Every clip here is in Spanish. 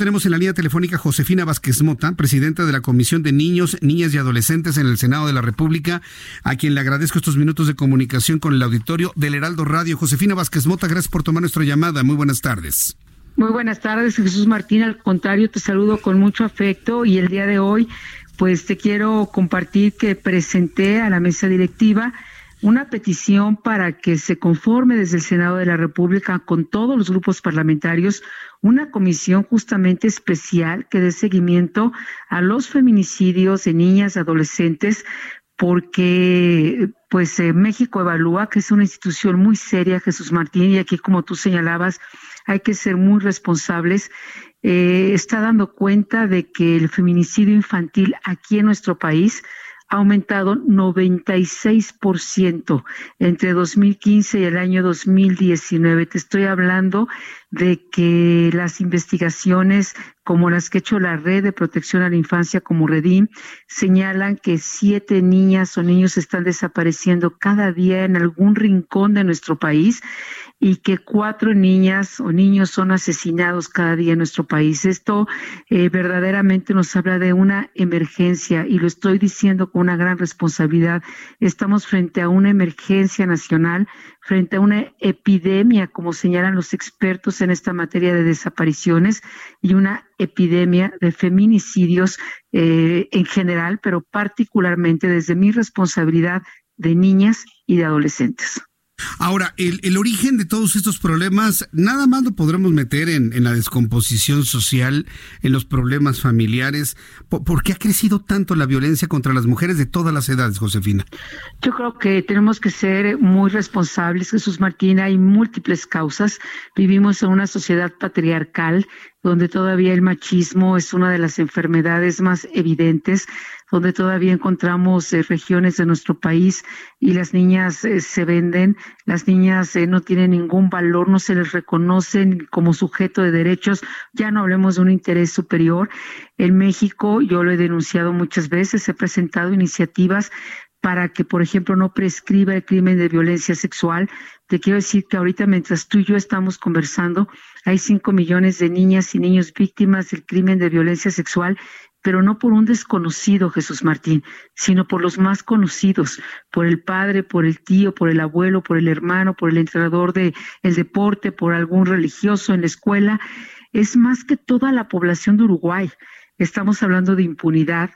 Tenemos en la línea telefónica Josefina Vázquez Mota, presidenta de la Comisión de Niños, Niñas y Adolescentes en el Senado de la República, a quien le agradezco estos minutos de comunicación con el auditorio del Heraldo Radio. Josefina Vázquez Mota, gracias por tomar nuestra llamada. Muy buenas tardes. Muy buenas tardes, Jesús Martín. Al contrario, te saludo con mucho afecto y el día de hoy, pues te quiero compartir que presenté a la mesa directiva una petición para que se conforme desde el Senado de la República con todos los grupos parlamentarios una comisión justamente especial que dé seguimiento a los feminicidios de niñas adolescentes porque pues eh, México evalúa que es una institución muy seria, Jesús Martín, y aquí como tú señalabas, hay que ser muy responsables. Eh, está dando cuenta de que el feminicidio infantil aquí en nuestro país ha aumentado 96% entre 2015 y el año 2019. Te estoy hablando de que las investigaciones como las que ha hecho la Red de Protección a la Infancia como Redim señalan que siete niñas o niños están desapareciendo cada día en algún rincón de nuestro país y que cuatro niñas o niños son asesinados cada día en nuestro país. Esto eh, verdaderamente nos habla de una emergencia y lo estoy diciendo con una gran responsabilidad. Estamos frente a una emergencia nacional, frente a una epidemia, como señalan los expertos en esta materia de desapariciones, y una epidemia de feminicidios eh, en general, pero particularmente desde mi responsabilidad de niñas y de adolescentes. Ahora, el, origen de todos estos problemas, nada más lo podremos meter en, la descomposición social, en los problemas familiares. ¿Por, qué ha crecido tanto la violencia contra las mujeres de todas las edades, Josefina? Yo creo que tenemos que ser muy responsables, Jesús Martín. Hay múltiples causas. Vivimos en una sociedad patriarcal donde todavía el machismo es una de las enfermedades más evidentes, donde todavía encontramos eh, regiones de nuestro país y las niñas eh, se venden, las niñas eh, no tienen ningún valor, no se les reconocen como sujeto de derechos, ya no hablemos de un interés superior. En México, yo lo he denunciado muchas veces, he presentado iniciativas para que, por ejemplo, no prescriba el crimen de violencia sexual. Te quiero decir que ahorita, mientras tú y yo estamos conversando, hay cinco millones de niñas y niños víctimas del crimen de violencia sexual, pero no por un desconocido, Jesús Martín, sino por los más conocidos, por el padre, por el tío, por el abuelo, por el hermano, por el entrenador de deporte, por algún religioso en la escuela. Es más que toda la población de Uruguay. Estamos hablando de impunidad,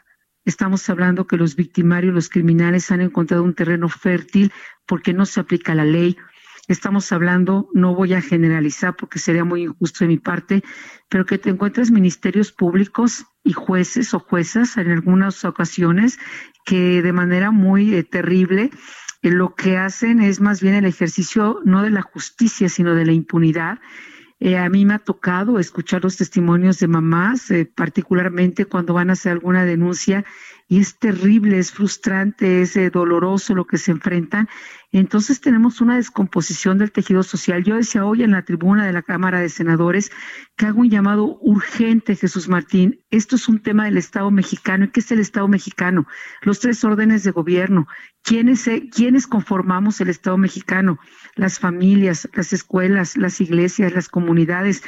Estamos hablando que los victimarios, los criminales han encontrado un terreno fértil porque no se aplica la ley. Estamos hablando, no voy a generalizar porque sería muy injusto de mi parte, pero que te encuentras ministerios públicos y jueces o juezas en algunas ocasiones que de manera muy eh, terrible eh, lo que hacen es más bien el ejercicio no de la justicia, sino de la impunidad eh, a mí me ha tocado escuchar los testimonios de mamás, eh, particularmente cuando van a hacer alguna denuncia, y es terrible, es frustrante, es eh, doloroso lo que se enfrentan. Entonces tenemos una descomposición del tejido social. Yo decía hoy en la tribuna de la Cámara de Senadores que hago un llamado urgente, Jesús Martín. Esto es un tema del Estado mexicano. ¿Y qué es el Estado mexicano? Los tres órdenes de gobierno. ¿Quiénes, ¿Quiénes conformamos el Estado mexicano? Las familias, las escuelas, las iglesias, las comunidades.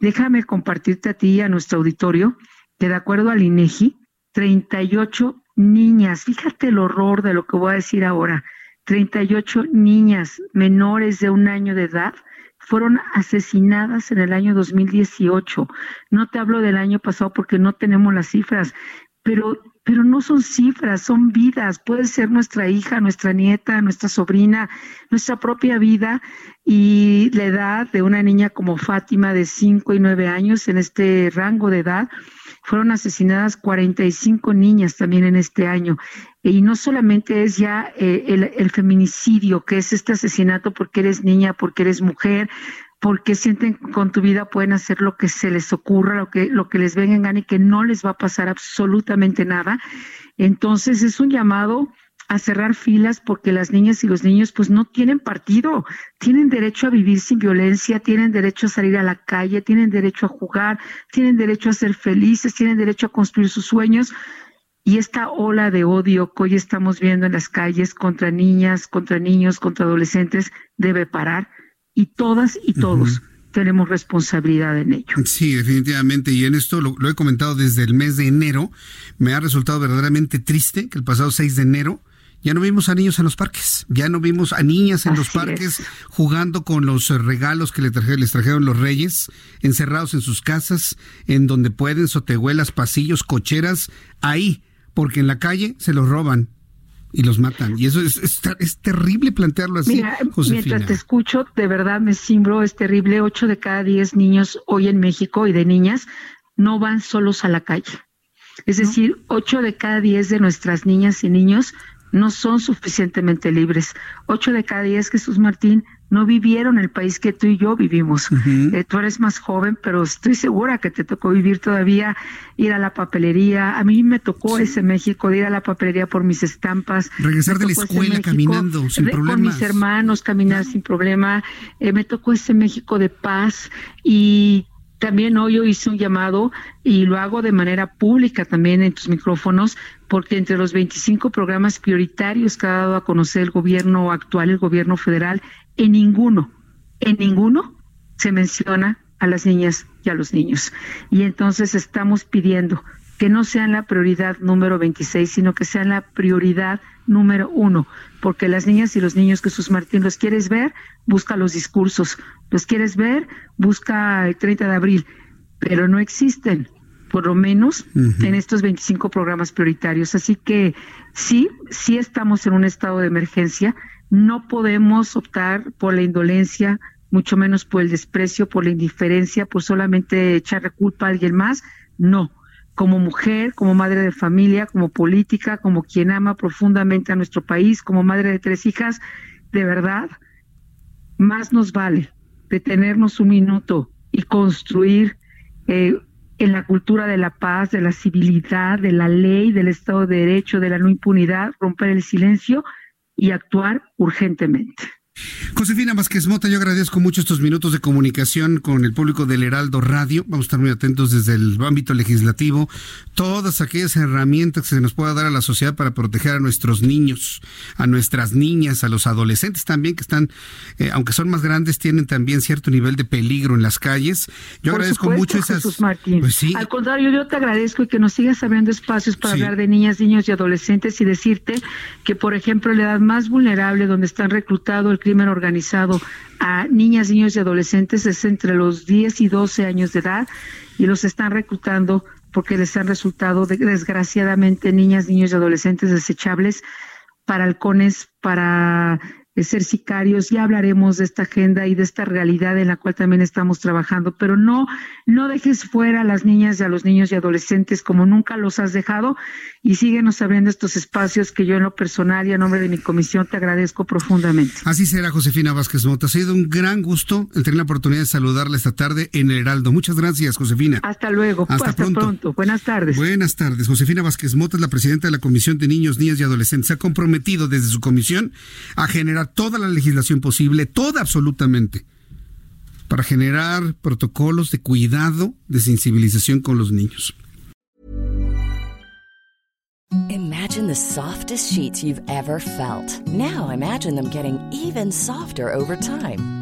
Déjame compartirte a ti y a nuestro auditorio que de acuerdo al INEGI, 38 niñas, fíjate el horror de lo que voy a decir ahora, 38 niñas menores de un año de edad fueron asesinadas en el año 2018. No te hablo del año pasado porque no tenemos las cifras, pero pero no son cifras, son vidas. Puede ser nuestra hija, nuestra nieta, nuestra sobrina, nuestra propia vida y la edad de una niña como Fátima de 5 y 9 años en este rango de edad fueron asesinadas 45 niñas también en este año. Y no solamente es ya eh, el, el feminicidio, que es este asesinato porque eres niña, porque eres mujer, porque sienten con tu vida pueden hacer lo que se les ocurra, lo que, lo que les venga en gana y que no les va a pasar absolutamente nada. Entonces es un llamado a cerrar filas porque las niñas y los niños pues no tienen partido, tienen derecho a vivir sin violencia, tienen derecho a salir a la calle, tienen derecho a jugar, tienen derecho a ser felices, tienen derecho a construir sus sueños. Y esta ola de odio que hoy estamos viendo en las calles contra niñas, contra niños, contra adolescentes, debe parar. Y todas y todos tenemos responsabilidad en ello. Sí, definitivamente. Y en esto lo, he comentado desde el mes de enero. Me ha resultado verdaderamente triste que el pasado 6 de enero ya no vimos a niños en los parques, ya no vimos a niñas en los parques jugando con los eh, regalos que les, les trajeron los reyes, encerrados en sus casas, en donde pueden, sotehuelas, pasillos, cocheras, ahí, porque en la calle se los roban y los matan. Y eso es, es, terrible plantearlo así. Mira, mientras te escucho, de verdad me simbro, es terrible. Ocho de cada diez niños hoy en México y de niñas no van solos a la calle. Es decir, ocho de cada diez de nuestras niñas y niños no son suficientemente libres. Ocho de cada diez, Jesús Martín, no vivieron el país que tú y yo vivimos. Eh, tú eres más joven, pero estoy segura que te tocó vivir todavía, ir a la papelería. A mí me tocó ese México de ir a la papelería por mis estampas. Regresar de la escuela caminando sin problemas. Con mis hermanos, caminar sin problema. Eh, me tocó ese México de paz y también hoy yo hice un llamado y lo hago de manera pública también en tus micrófonos, porque entre los 25 programas prioritarios que ha dado a conocer el gobierno actual, el gobierno federal, en ninguno, en ninguno se menciona a las niñas y a los niños. Y entonces estamos pidiendo que no sean la prioridad número 26, sino que sean la prioridad número uno, porque las niñas y los niños, Jesús Martín, los quieres ver, busca los discursos, los quieres ver, busca el 30 de abril, pero no existen, por lo menos en estos 25 programas prioritarios. Así que sí, sí estamos en un estado de emergencia, no podemos optar por la indolencia, mucho menos por el desprecio, por la indiferencia, por solamente echarle culpa a alguien más, no. Como mujer, como madre de familia, como política, como quien ama profundamente a nuestro país, como madre de tres hijas, de verdad, más nos vale detenernos un minuto y construir eh, en la cultura de la paz, de la civilidad, de la ley, del Estado de Derecho, de la no impunidad, romper el silencio y actuar urgentemente. Josefina Vázquez Mota, yo agradezco mucho estos minutos de comunicación con el público del Heraldo Radio. Vamos a estar muy atentos desde el ámbito legislativo, todas aquellas herramientas que se nos pueda dar a la sociedad para proteger a nuestros niños, a nuestras niñas, a los adolescentes también, que están, eh, aunque son más grandes, tienen también cierto nivel de peligro en las calles. Yo agradezco mucho esas. Jesús Martín. Pues sí. Al contrario, yo te agradezco y que nos sigas abriendo espacios para hablar de niñas, niños y adolescentes y decirte que, por ejemplo, la edad más vulnerable donde están reclutados el crimen organizado a niñas, niños y adolescentes es entre los 10 y 12 años de edad y los están reclutando porque les han resultado desgraciadamente niñas, niños y adolescentes desechables para halcones, para ser sicarios, ya hablaremos de esta agenda y de esta realidad en la cual también estamos trabajando, pero no, no dejes fuera a las niñas y a los niños y adolescentes como nunca los has dejado y síguenos abriendo estos espacios que yo en lo personal y a nombre de mi comisión te agradezco profundamente. Así será, Josefina Vázquez Mota. Ha sido un gran gusto el tener la oportunidad de saludarla esta tarde en el Heraldo. Muchas gracias, Josefina. Hasta luego. Hasta, pronto. Buenas tardes. Buenas tardes. Josefina Vázquez Mota es la presidenta de la Comisión de Niños, Niñas y Adolescentes. Se ha comprometido desde su comisión a generar toda la legislación posible, toda absolutamente, para generar protocolos de cuidado, de sensibilización con los niños. Imagine the softest sheets you've ever felt. Now imagine them getting even softer over time.